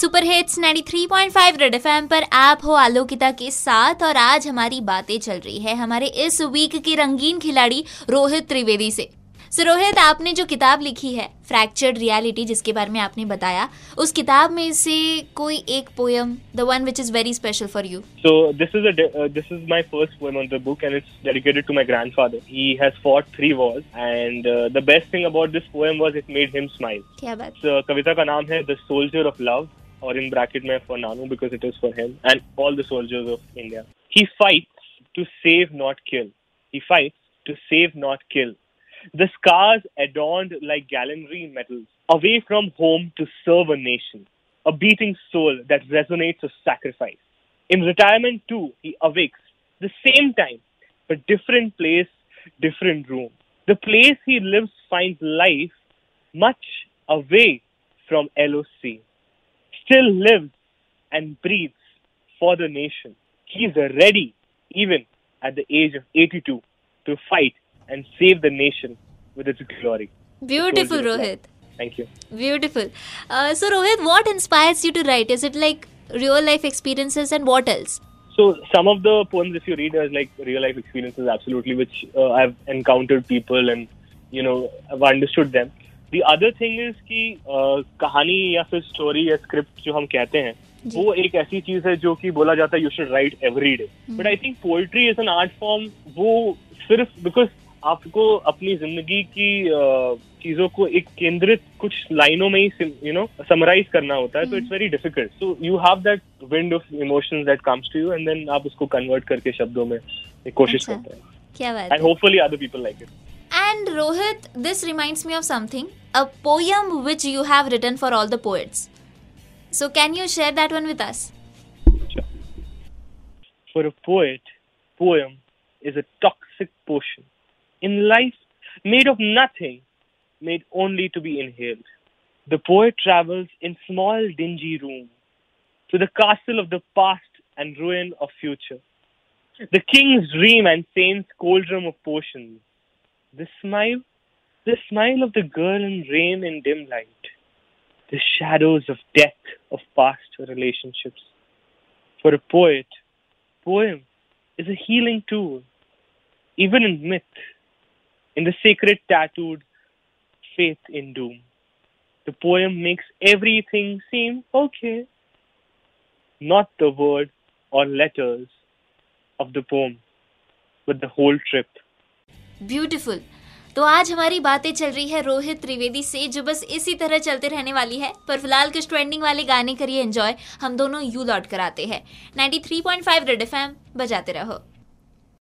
Super hits 93.5 red FM पर आप हो आलोकिता के साथ और आज हमारी बातें चल रही है हमारे इस वीक के रंगीन खिलाड़ी रोहित त्रिवेदी से। सर रोहित आपने जो किताब लिखी है फ्रैक्चर्ड रियलिटी जिसके बारे में आपने बताया उस किताब में से कोई एक poem the one which is very special for you so this is this is my first poem on the book and it's dedicated to my grandfather he has fought three wars and the best thing about this poem was it made him smile क्या बात? कविता का नाम है the soldier of love or in bracket mein for Nanu because it is for him and all the soldiers of India. He fights to save, not kill. He fights to save, not kill. The scars adorned like gallantry medals, away from home to serve a nation, a beating soul that resonates a sacrifice. In retirement, too, he awakes the same time, but different place, different room. The place he lives finds life much away from LOC still lives and breathes for the nation. He's ready, even at the age of 82, to fight and save the nation with its glory. Beautiful, Rohit. Thank you. Beautiful. Uh, so, Rohit, what inspires you to write? Is it like real life experiences and what else? So, some of the poems, if you read, are like real life experiences, absolutely, which uh, I've encountered people and, you know, I've understood them. The other thing is कि कहानी या फिर story या script जो हम कहते हैं वो एक ऐसी चीज़ है जो कि बोला जाता है you should write every day but I think poetry is an art form वो सिर्फ़ बिकॉज़ आपको अपनी ज़िंदगी की uh, चीज़ों को एक केंद्रित कुछ लाइनों में ही यू नो समराइज करना होता है तो it's very difficult so you have that wind of emotions that comes to you and then आप उसको कन्वर्ट करके शब्दों में एक कोशिश अच्छा। करते हैं। क्या बात and hopefully other people like it And Rohit, this reminds me of something a poem which you have written for all the poets. So, can you share that one with us? For a poet, poem is a toxic potion in life made of nothing, made only to be inhaled. The poet travels in small dingy room to the castle of the past and ruin of future. The king's dream and saint's cauldron of potions. The smile, the smile of the girl in rain and dim light. The shadows of death of past relationships. For a poet, poem is a healing tool, even in myth, in the sacred tattooed faith in doom. The poem makes everything seem okay, not the word or letters of the poem, but the whole trip. Beautiful. तो आज हमारी बातें चल रही है रोहित त्रिवेदी से, जो बस इसी तरह चलते रहने वाली है। पर फ़िलहाल कुछ ट्रेंडिंग वाले गाने करिए एंजॉय हम दोनों यू लौट कर आते हैं 93.5 रेड एफएम बजाते रहो।